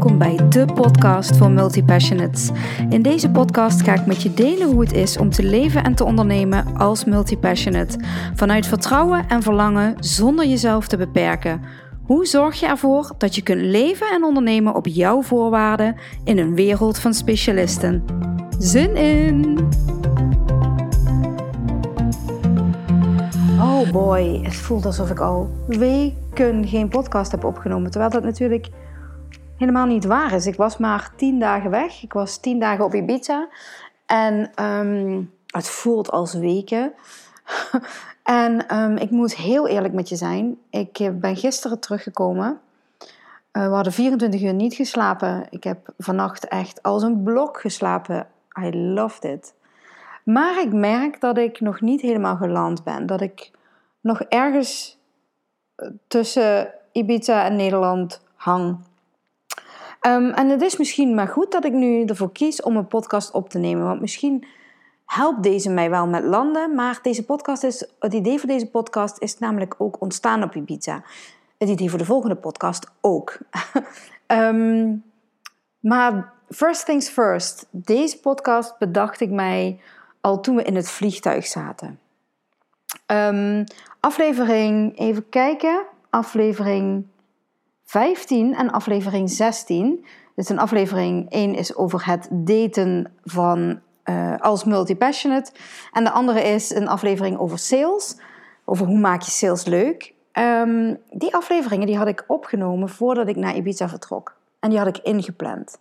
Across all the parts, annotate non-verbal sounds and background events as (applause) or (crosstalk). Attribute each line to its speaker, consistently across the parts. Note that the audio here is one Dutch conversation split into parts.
Speaker 1: welkom bij de podcast voor multipassionates. In deze podcast ga ik met je delen hoe het is om te leven en te ondernemen als multipassionate. Vanuit vertrouwen en verlangen zonder jezelf te beperken. Hoe zorg je ervoor dat je kunt leven en ondernemen op jouw voorwaarden in een wereld van specialisten? Zin in! Oh boy, het voelt alsof ik al weken geen podcast heb opgenomen. Terwijl dat natuurlijk helemaal niet waar is. Ik was maar tien dagen weg. Ik was tien dagen op Ibiza. En ehm, het voelt als weken. (laughs) en ehm, ik moet heel eerlijk met je zijn. Ik eh, ben gisteren teruggekomen. Uh, we hadden 24 uur niet geslapen. Ik heb vannacht echt als een blok geslapen. I loved it. Maar ik merk dat ik nog niet helemaal geland ben. Dat ik nog ergens eh, tussen Ibiza en Nederland hang. Um, en het is misschien maar goed dat ik nu ervoor kies om een podcast op te nemen. Want misschien helpt deze mij wel met landen. Maar deze podcast is, het idee voor deze podcast is namelijk ook ontstaan op Ibiza. Het idee voor de volgende podcast ook. um, (laughs) maar first things first. Deze podcast bedacht ik mij al toen we in het vliegtuig zaten. Um, aflevering, even kijken. Aflevering 15 en aflevering 16. Dus een aflevering 1 is over het daten van, uh, als multipassionate. En de andere is een aflevering over sales. Over hoe maak je sales leuk. Um, die afleveringen die had ik opgenomen voordat ik naar Ibiza vertrok. En die had ik ingepland.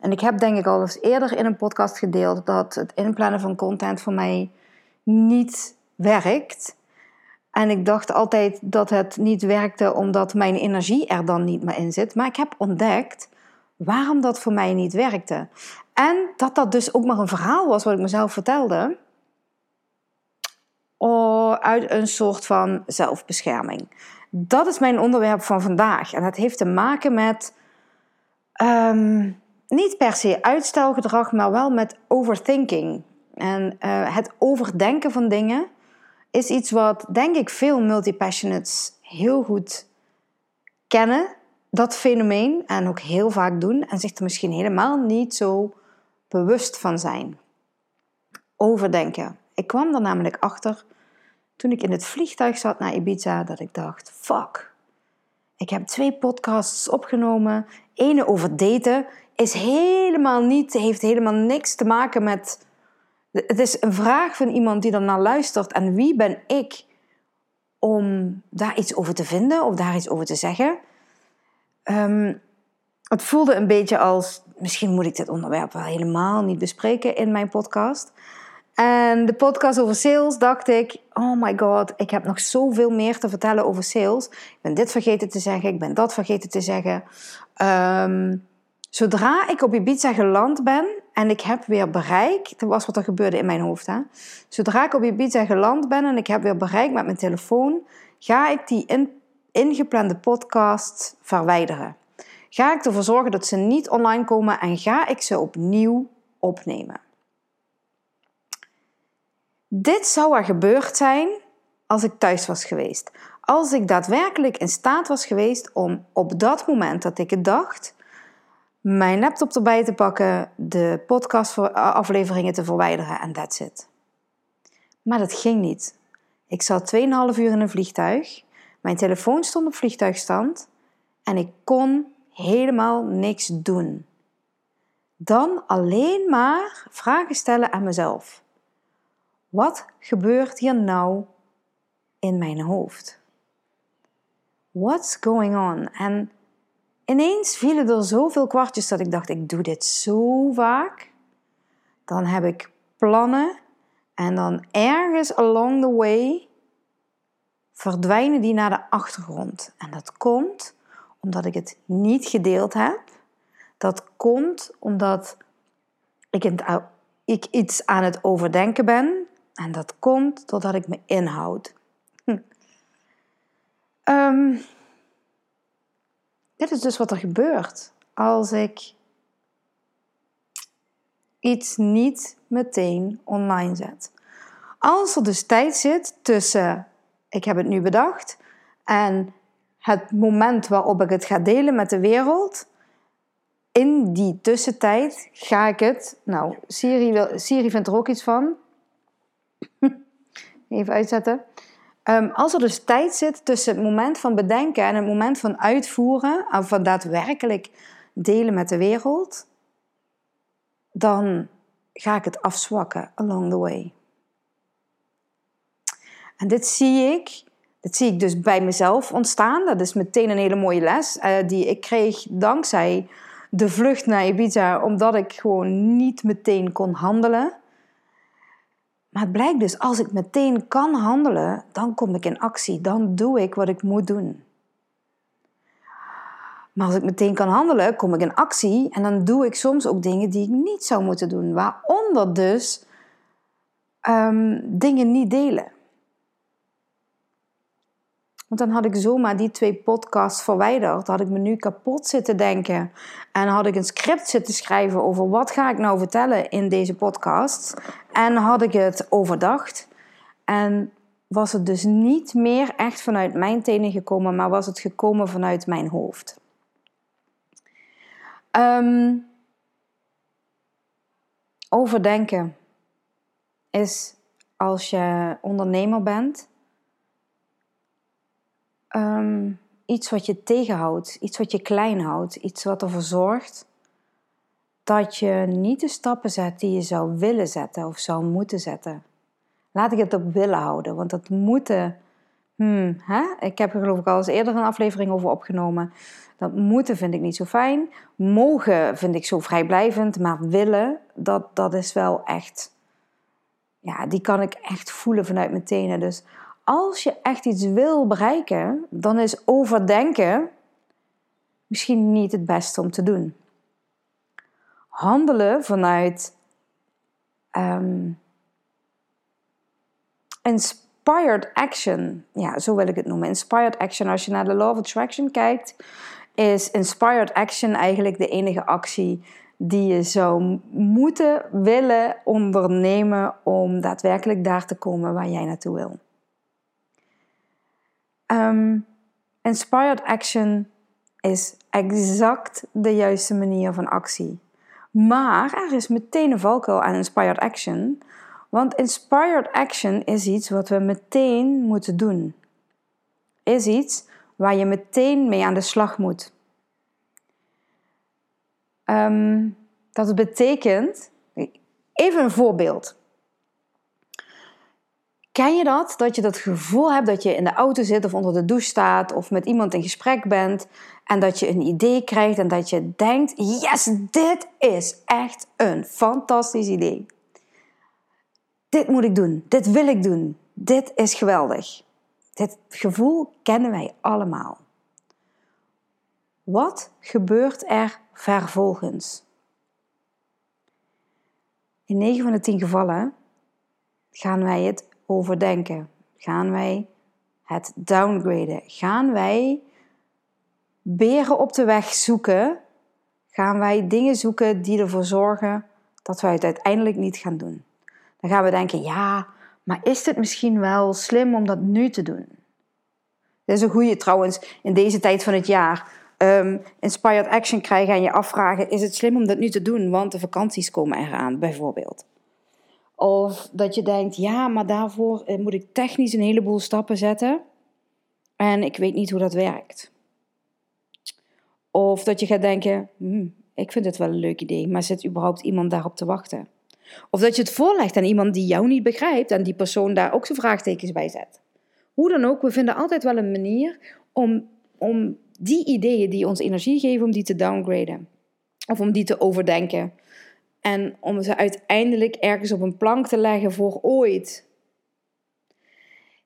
Speaker 1: En ik heb denk ik al eens eerder in een podcast gedeeld dat het inplannen van content voor mij niet werkt. En ik dacht altijd dat het niet werkte omdat mijn energie er dan niet meer in zit. Maar ik heb ontdekt waarom dat voor mij niet werkte. En dat dat dus ook maar een verhaal was wat ik mezelf vertelde. Oh, uit een soort van zelfbescherming. Dat is mijn onderwerp van vandaag. En dat heeft te maken met ehm, niet per se uitstelgedrag, maar wel met overthinking. En uh, het overdenken van dingen is iets wat denk ik veel multipassionates heel goed kennen, dat fenomeen, en ook heel vaak doen en zich er misschien helemaal niet zo bewust van zijn. Overdenken. Ik kwam er namelijk achter toen ik in het vliegtuig zat naar Ibiza dat ik dacht: fuck. Ik heb twee podcasts opgenomen. Ene over daten is helemaal niet, heeft helemaal niks te maken met het is een vraag van iemand die naar luistert. En wie ben ik om daar iets over te vinden of daar iets over te zeggen? Um, het voelde een beetje als, misschien moet ik dit onderwerp wel helemaal niet bespreken in mijn podcast. En de podcast over sales dacht ik, oh my god, ik heb nog zoveel meer te vertellen over sales. Ik ben dit vergeten te zeggen, ik ben dat vergeten te zeggen. Um, Zodra ik op Ibiza geland ben en ik heb weer bereik, dat was wat er gebeurde in mijn hoofd. Hè? Zodra ik op Ibiza geland ben en ik heb weer bereik met mijn telefoon, ga ik die in, ingeplande podcast verwijderen. Ga ik ervoor zorgen dat ze niet online komen en ga ik ze opnieuw opnemen. Dit zou er gebeurd zijn als ik thuis was geweest. Als ik daadwerkelijk in staat was geweest om op dat moment dat ik het dacht, mijn laptop erbij te pakken, de podcastafleveringen te verwijderen en that's it. Maar dat ging niet. Ik zat 2,5 uur in een vliegtuig. Mijn telefoon stond op vliegtuigstand en ik kon helemaal niks doen. Dan alleen maar vragen stellen aan mezelf. Wat gebeurt hier nou in mijn hoofd? What's going on? En ineens vielen er zoveel kwartjes dat ik dacht, ik doe dit zo vaak. Dan heb ik plannen en dan ergens along the way verdwijnen die naar de achtergrond. En dat komt omdat ik het niet gedeeld heb. Dat komt omdat ik, iets aan het overdenken ben. En dat komt doordat ik me inhoud. Hm. Um, dit is dus wat er gebeurt als ik iets niet meteen online zet. Als er dus tijd zit tussen ik heb het nu bedacht en het moment waarop ik het ga delen met de wereld, in die tussentijd ga ik het. Nou, Siri, wil, Siri vindt er ook iets van. (laughs) Even uitzetten. Ehm, als er dus tijd zit tussen het moment van bedenken en het moment van uitvoeren, of van daadwerkelijk delen met de wereld, dan ga ik het afzwakken along the way. En dit zie ik, dit zie ik dus bij mezelf ontstaan. Dat is meteen een hele mooie les uh, die ik kreeg dankzij de vlucht naar Ibiza, omdat ik gewoon niet meteen kon handelen. Maar het blijkt dus, als ik meteen kan handelen, dan kom ik in actie. Dan doe ik wat ik moet doen. Maar als ik meteen kan handelen, kom ik in actie en dan doe ik soms ook dingen die ik niet zou moeten doen. Waaronder dus um, dingen niet delen. Want dan had ik zomaar die twee podcasts verwijderd. Had ik me nu kapot zitten denken. En had ik een script zitten schrijven over wat ga ik nou vertellen in deze podcast. En had ik het overdacht. En was het dus niet meer echt vanuit mijn tenen gekomen, maar was het gekomen vanuit mijn hoofd. Um, overdenken is als je ondernemer bent Ehm, iets wat je tegenhoudt, iets wat je klein houdt, iets wat ervoor zorgt dat je niet de stappen zet die je zou willen zetten of zou moeten zetten. Laat ik het op willen houden, want dat moeten. Hmm, hè? Ik heb er geloof ik al eens eerder een aflevering over opgenomen. Dat moeten vind ik niet zo fijn. Mogen vind ik zo vrijblijvend, maar willen, dat, dat is wel echt. Ja, die kan ik echt voelen vanuit mijn tenen. Dus als je echt iets wil bereiken, dan is overdenken misschien niet het beste om te doen. Handelen vanuit um, inspired action, ja, zo wil ik het noemen. Inspired action, als je naar de Law of Attraction kijkt, is inspired action eigenlijk de enige actie die je zou moeten willen ondernemen om daadwerkelijk daar te komen waar jij naartoe wil. Um, inspired action is exact de juiste manier van actie. Maar er is meteen een valkuil aan inspired action. Want inspired action is iets wat we meteen moeten doen. Is iets waar je meteen mee aan de slag moet. Um, dat betekent, even een voorbeeld. Ken je dat? Dat je dat gevoel hebt dat je in de auto zit of onder de douche staat of met iemand in gesprek bent en dat je een idee krijgt en dat je denkt: yes, dit is echt een fantastisch idee. Dit moet ik doen, dit wil ik doen, dit is geweldig. Dit gevoel kennen wij allemaal. Wat gebeurt er vervolgens? In 9 van de 10 gevallen gaan wij het overdenken? Gaan wij het downgraden? Gaan wij beren op de weg zoeken? Gaan wij dingen zoeken die ervoor zorgen dat wij het uiteindelijk niet gaan doen? Dan gaan we denken, ja, maar is het misschien wel slim om dat nu te doen? Dat is een goede trouwens in deze tijd van het jaar. Um, inspired action krijgen en je afvragen: is het slim om dat nu te doen? Want de vakanties komen eraan, bijvoorbeeld. Of dat je denkt, ja, maar daarvoor eh, moet ik technisch een heleboel stappen zetten. En ik weet niet hoe dat werkt. Of dat je gaat denken, hmm, ik vind het wel een leuk idee, maar zit überhaupt iemand daarop te wachten? Of dat je het voorlegt aan iemand die jou niet begrijpt en die persoon daar ook zijn vraagtekens bij zet. Hoe dan ook, we vinden altijd wel een manier om, om die ideeën die ons energie geven, om die te downgraden. Of om die te overdenken. En om ze uiteindelijk ergens op een plank te leggen voor ooit.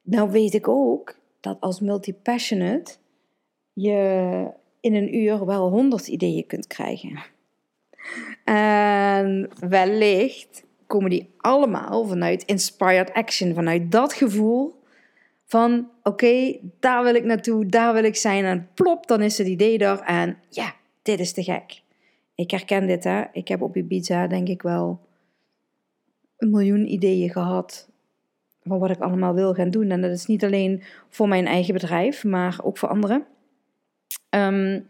Speaker 1: Nou weet ik ook dat als multipassionate je in een uur wel honderd ideeën kunt krijgen. En wellicht komen die allemaal vanuit inspired action, vanuit dat gevoel van oké, daar wil ik naartoe, daar wil ik zijn en plop, dan is het idee er en ja, dit is te gek ik herken dit, hè. Ik heb op Ibiza denk ik wel een miljoen ideeën gehad van wat ik allemaal wil gaan doen. En dat is niet alleen voor mijn eigen bedrijf, maar ook voor anderen. Um,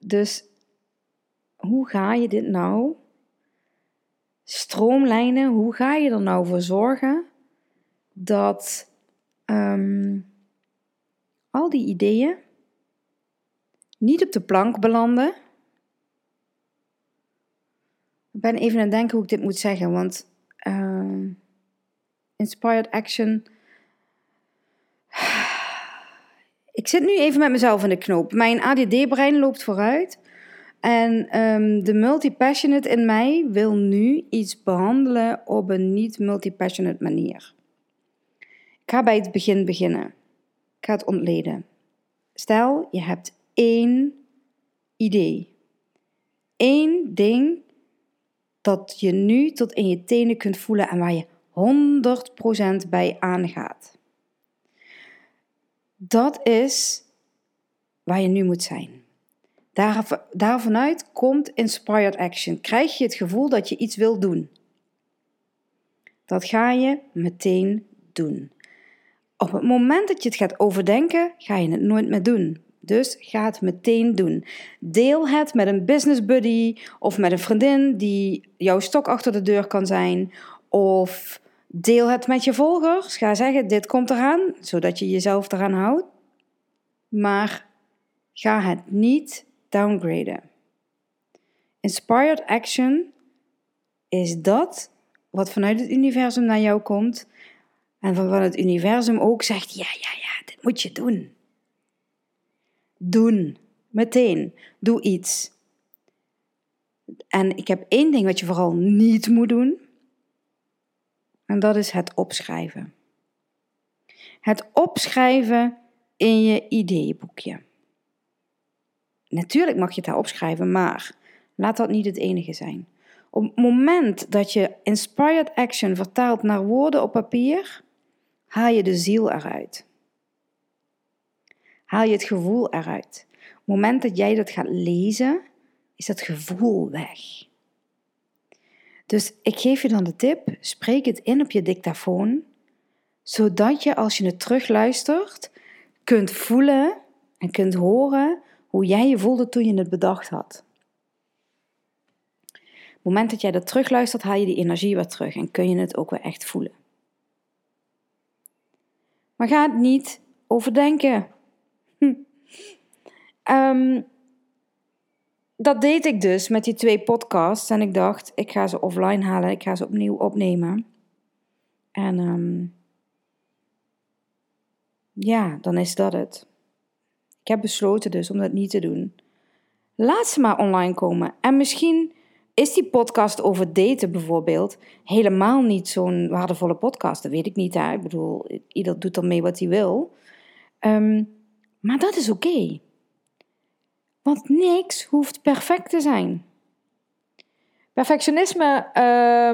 Speaker 1: Dus hoe ga je dit nou stroomlijnen? Hoe ga je er nou voor zorgen dat ehm, al die ideeën niet op de plank belanden? Ik ben even aan het denken hoe ik dit moet zeggen, want uh, inspired action. Ik zit nu even met mezelf in de knoop. Mijn ADD-brein loopt vooruit. En um, de multipassionate in mij wil nu iets behandelen op een niet multipassionate manier. Ik ga bij het begin beginnen. Ik ga het ontleden. Stel, je hebt één idee. Eén ding dat je nu tot in je tenen kunt voelen en waar je 100% bij aangaat. Dat is waar je nu moet zijn. Daar, daarvanuit komt inspired action. Krijg je het gevoel dat je iets wil doen. Dat ga je meteen doen. Op het moment dat je het gaat overdenken, ga je het nooit meer doen. Dus ga het meteen doen. Deel het met een business buddy of met een vriendin die jouw stok achter de deur kan zijn. Of deel het met je volgers. Ga zeggen: Dit komt eraan, zodat je jezelf eraan houdt. Maar ga het niet downgraden. Inspired action is dat wat vanuit het universum naar jou komt en waarvan het universum ook zegt: ja, ja, ja, dit moet je doen. Doen. Meteen. Doe iets. En ik heb één ding wat je vooral niet moet doen. En dat is het opschrijven. Het opschrijven in je ideeënboekje. Natuurlijk mag je het daar opschrijven, maar laat dat niet het enige zijn. Op het moment dat je inspired action vertaalt naar woorden op papier, haal je de ziel eruit. Haal je het gevoel eruit. Op het moment dat jij dat gaat lezen, is dat gevoel weg. Dus ik geef je dan de tip: spreek het in op je dictafoon, zodat je als je het terugluistert kunt voelen en kunt horen hoe jij je voelde toen je het bedacht had. Op het moment dat jij dat terugluistert, haal je die energie weer terug en kun je het ook weer echt voelen. Maar ga het niet overdenken. Hm. Um, dat deed ik dus met die twee podcasts. En ik dacht, ik ga ze offline halen. Ik ga ze opnieuw opnemen. En um, ja, dan is dat het. Ik heb besloten dus om dat niet te doen. Laat ze maar online komen. En misschien is die podcast over daten bijvoorbeeld helemaal niet zo'n waardevolle podcast. Dat weet ik niet. Hè? Ik bedoel, ieder doet ermee wat hij wil. Um, maar dat is oké. Want niks hoeft perfect te zijn. Perfectionisme,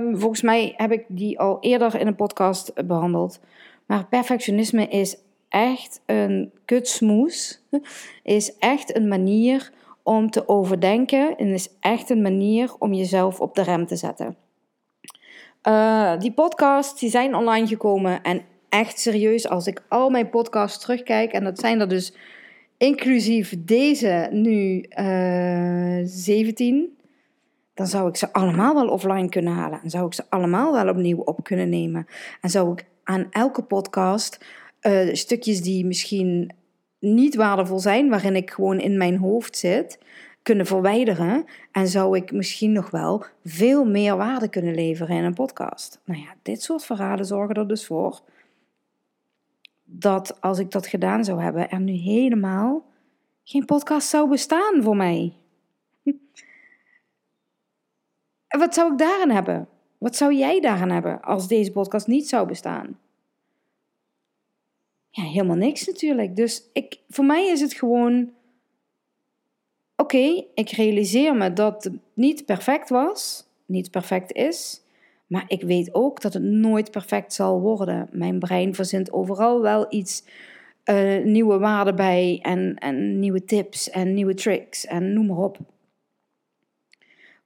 Speaker 1: um, volgens mij heb ik die al eerder in een podcast behandeld. Maar perfectionisme is echt een kutsmoes. (laughs) Is echt een manier om te overdenken. En is echt een manier om jezelf op de rem te zetten. Uh, die podcasts die zijn online gekomen. En echt serieus, als ik al mijn podcasts terugkijk. En dat zijn er dus inclusief deze nu uh, eh, 17, dan zou ik ze allemaal wel offline kunnen halen. En zou ik ze allemaal wel opnieuw op kunnen nemen. En zou ik aan elke podcast uh, stukjes die misschien niet waardevol zijn, waarin ik gewoon in mijn hoofd zit, kunnen verwijderen. En zou ik misschien nog wel veel meer waarde kunnen leveren in een podcast. Nou ja, dit soort verhalen zorgen er dus voor dat als ik dat gedaan zou hebben, er nu helemaal geen podcast zou bestaan voor mij. En (laughs) wat zou ik daarin hebben? Wat zou jij daarin hebben als deze podcast niet zou bestaan? Ja, helemaal niks natuurlijk. Dus ik, voor mij is het gewoon: oké, ik realiseer me dat het niet perfect was, niet perfect is. Maar ik weet ook dat het nooit perfect zal worden. Mijn brein verzint overal wel iets, uh, nieuwe waarden bij en, en nieuwe tips en nieuwe tricks en noem maar op.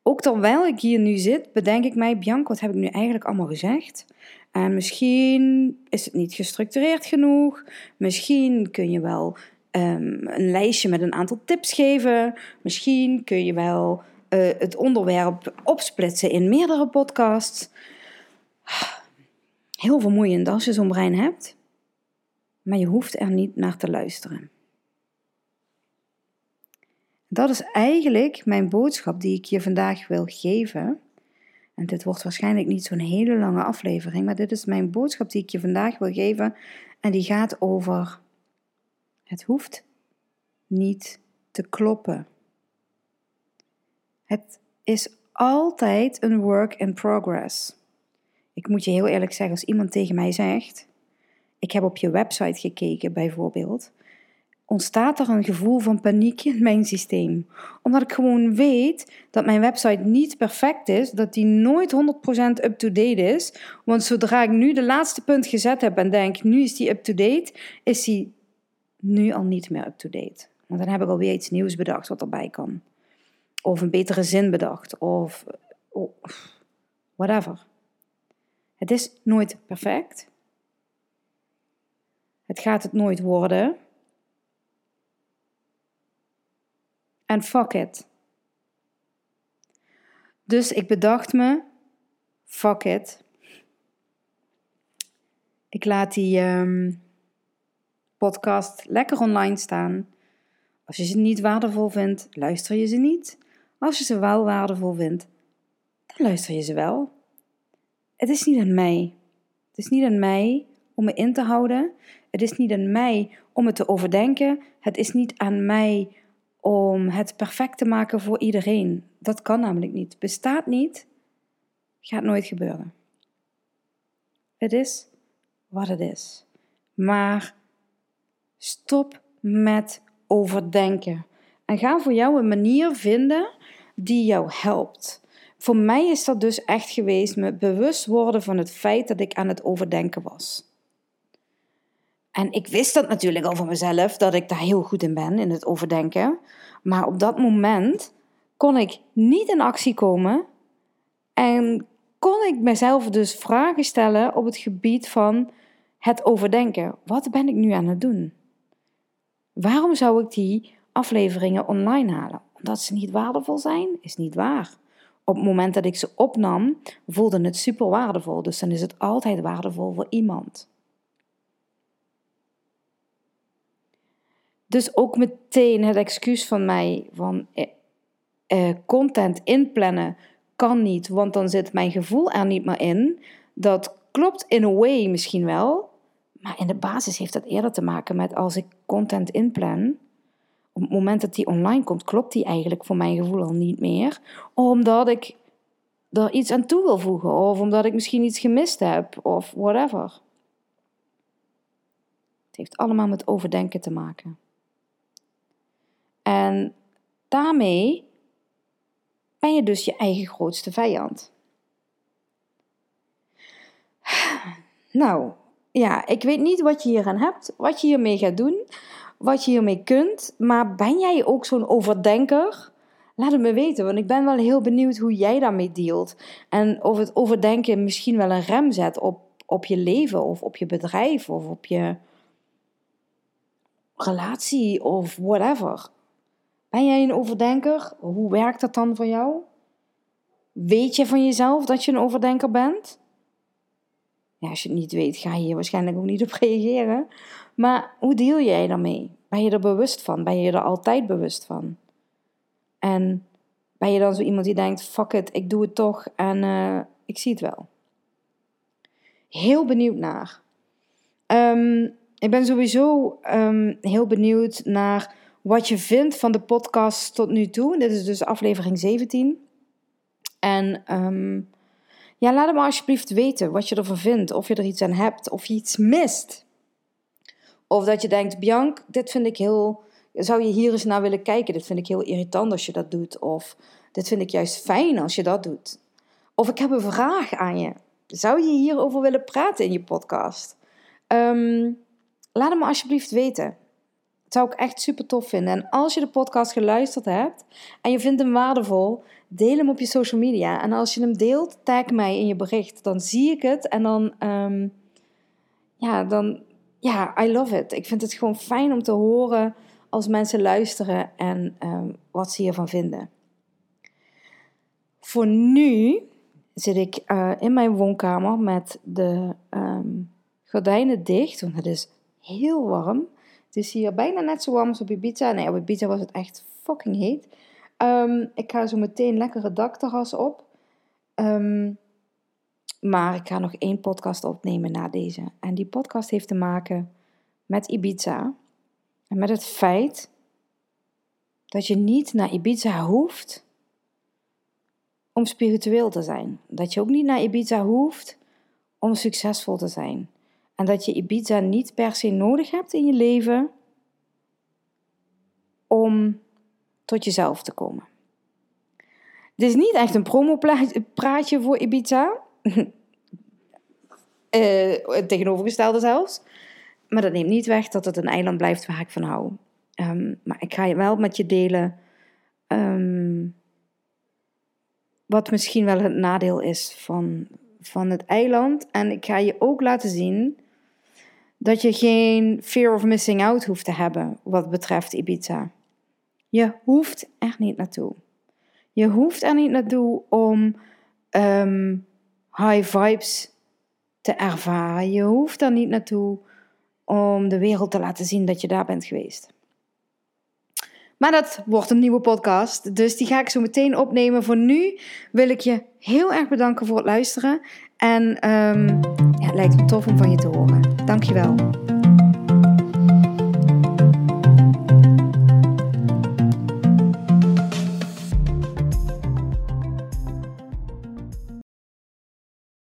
Speaker 1: Ook terwijl ik hier nu zit, bedenk ik mij, Bianca, wat heb ik nu eigenlijk allemaal gezegd? En misschien is het niet gestructureerd genoeg. Misschien kun je wel ehm, een lijstje met een aantal tips geven. Misschien kun je wel eh, het onderwerp opsplitsen in meerdere podcasts. Heel vermoeiend als je zo'n brein hebt. Maar je hoeft er niet naar te luisteren. Dat is eigenlijk mijn boodschap die ik je vandaag wil geven. En dit wordt waarschijnlijk niet zo'n hele lange aflevering, maar dit is mijn boodschap die ik je vandaag wil geven. En die gaat over: het hoeft niet te kloppen. Het is altijd een work in progress. Ik moet je heel eerlijk zeggen, als iemand tegen mij zegt: Ik heb op je website gekeken, bijvoorbeeld ontstaat er een gevoel van paniek in mijn systeem. Omdat ik gewoon weet dat mijn website niet perfect is, dat die nooit 100% up-to-date is. Want zodra ik nu de laatste punt gezet heb en denk, nu is die up-to-date, is die nu al niet meer up-to-date. Want dan heb ik alweer iets nieuws bedacht wat erbij kan. Of een betere zin bedacht, of whatever. Het is nooit perfect. Het gaat het nooit worden. En fuck it. Dus ik bedacht me, fuck it. Ik laat die um, podcast lekker online staan. Als je ze niet waardevol vindt, luister je ze niet. Als je ze wel waardevol vindt, dan luister je ze wel. Het is niet aan mij. Het is niet aan mij om me in te houden. Het is niet aan mij om het te overdenken. Het is niet aan mij om het perfect te maken voor iedereen. Dat kan namelijk niet. Bestaat niet, gaat nooit gebeuren. Het is wat het is. Maar stop met overdenken. En ga voor jou een manier vinden die jou helpt. Voor mij is dat dus echt geweest me bewust worden van het feit dat ik aan het overdenken was. En ik wist dat natuurlijk al van mezelf, dat ik daar heel goed in ben, in het overdenken. Maar op dat moment kon ik niet in actie komen en kon ik mezelf dus vragen stellen op het gebied van het overdenken. Wat ben ik nu aan het doen? Waarom zou ik die afleveringen online halen? Omdat ze niet waardevol zijn? Is niet waar. Op het moment dat ik ze opnam, voelde het super waardevol. Dus dan is het altijd waardevol voor iemand. Dus ook meteen het excuus van mij van eh, eh, content inplannen kan niet, want dan zit mijn gevoel er niet meer in. Dat klopt in a way misschien wel, maar in de basis heeft dat eerder te maken met als ik content inplan. Op het moment dat die online komt, klopt die eigenlijk voor mijn gevoel al niet meer. Omdat ik er iets aan toe wil voegen, of omdat ik misschien iets gemist heb, of whatever. Het heeft allemaal met overdenken te maken. En daarmee ben je dus je eigen grootste vijand. (sighs) Nou, ja, ik weet niet wat je hier aan hebt, wat je hiermee gaat doen, wat je hiermee kunt, maar ben jij ook zo'n overdenker? Laat het me weten, want ik ben wel heel benieuwd hoe jij daarmee dealt. En of het overdenken misschien wel een rem zet op, op je leven of op je bedrijf of op je relatie of whatever. Ben jij een overdenker? Hoe werkt dat dan voor jou? Weet je van jezelf dat je een overdenker bent? Ja, als je het niet weet, ga je hier waarschijnlijk ook niet op (laughs) reageren. Maar hoe deel jij daarmee? Ben je er bewust van? Ben je er altijd bewust van? En ben je dan zo iemand die denkt: fuck it, ik doe het toch en uh, ik zie het wel? Heel benieuwd naar. Um, ik ben sowieso um, heel benieuwd naar wat je vindt van de podcast tot nu toe. Dit is dus aflevering 17. En um, ja, laat me alsjeblieft weten wat je ervan vindt. Of je er iets aan hebt, of je iets mist. Of dat je denkt, Bianc, dit vind ik heel... Zou je hier eens naar willen kijken? Dit vind ik heel irritant als je dat doet. Of dit vind ik juist fijn als je dat doet. Of ik heb een vraag aan je. Zou je hierover willen praten in je podcast? Um, laat het me alsjeblieft weten. Dat zou ik echt super tof vinden. En als je de podcast geluisterd hebt en je vindt hem waardevol, deel hem op je social media. En als je hem deelt, tag mij in je bericht. Dan zie ik het en dan, um, ja, dan ja, I love it. Ik vind het gewoon fijn om te horen als mensen luisteren en ehm, wat ze hiervan vinden. Voor nu zit ik uh, in mijn woonkamer met de um, gordijnen dicht, want het is heel warm. Het is hier bijna net zo warm als op Ibiza. Nee, op Ibiza was het echt fucking heet. Um, ik ga zo meteen lekkere dakterras op. Um, maar ik ga nog één podcast opnemen na deze. En die podcast heeft te maken met Ibiza. En met het feit dat je niet naar Ibiza hoeft om spiritueel te zijn. Dat je ook niet naar Ibiza hoeft om succesvol te zijn. En dat je Ibiza niet per se nodig hebt in je leven om tot jezelf te komen. Dit is niet echt een promopraatje voor Ibiza. Uh, (laughs) het tegenovergestelde zelfs. Maar dat neemt niet weg dat het een eiland blijft waar ik van hou. Um, maar ik ga je wel met je delen um, wat misschien wel het nadeel is van, van het eiland. En ik ga je ook laten zien dat je geen fear of missing out hoeft te hebben wat betreft Ibiza. Je hoeft er niet naartoe. Je hoeft er niet naartoe om um, high vibes te ervaren. Je hoeft er niet naartoe om de wereld te laten zien dat je daar bent geweest. Maar dat wordt een nieuwe podcast, dus die ga ik zo meteen opnemen. Voor nu wil ik je heel erg bedanken voor het luisteren. En um, ja, het lijkt me tof om van je te horen. Dankjewel.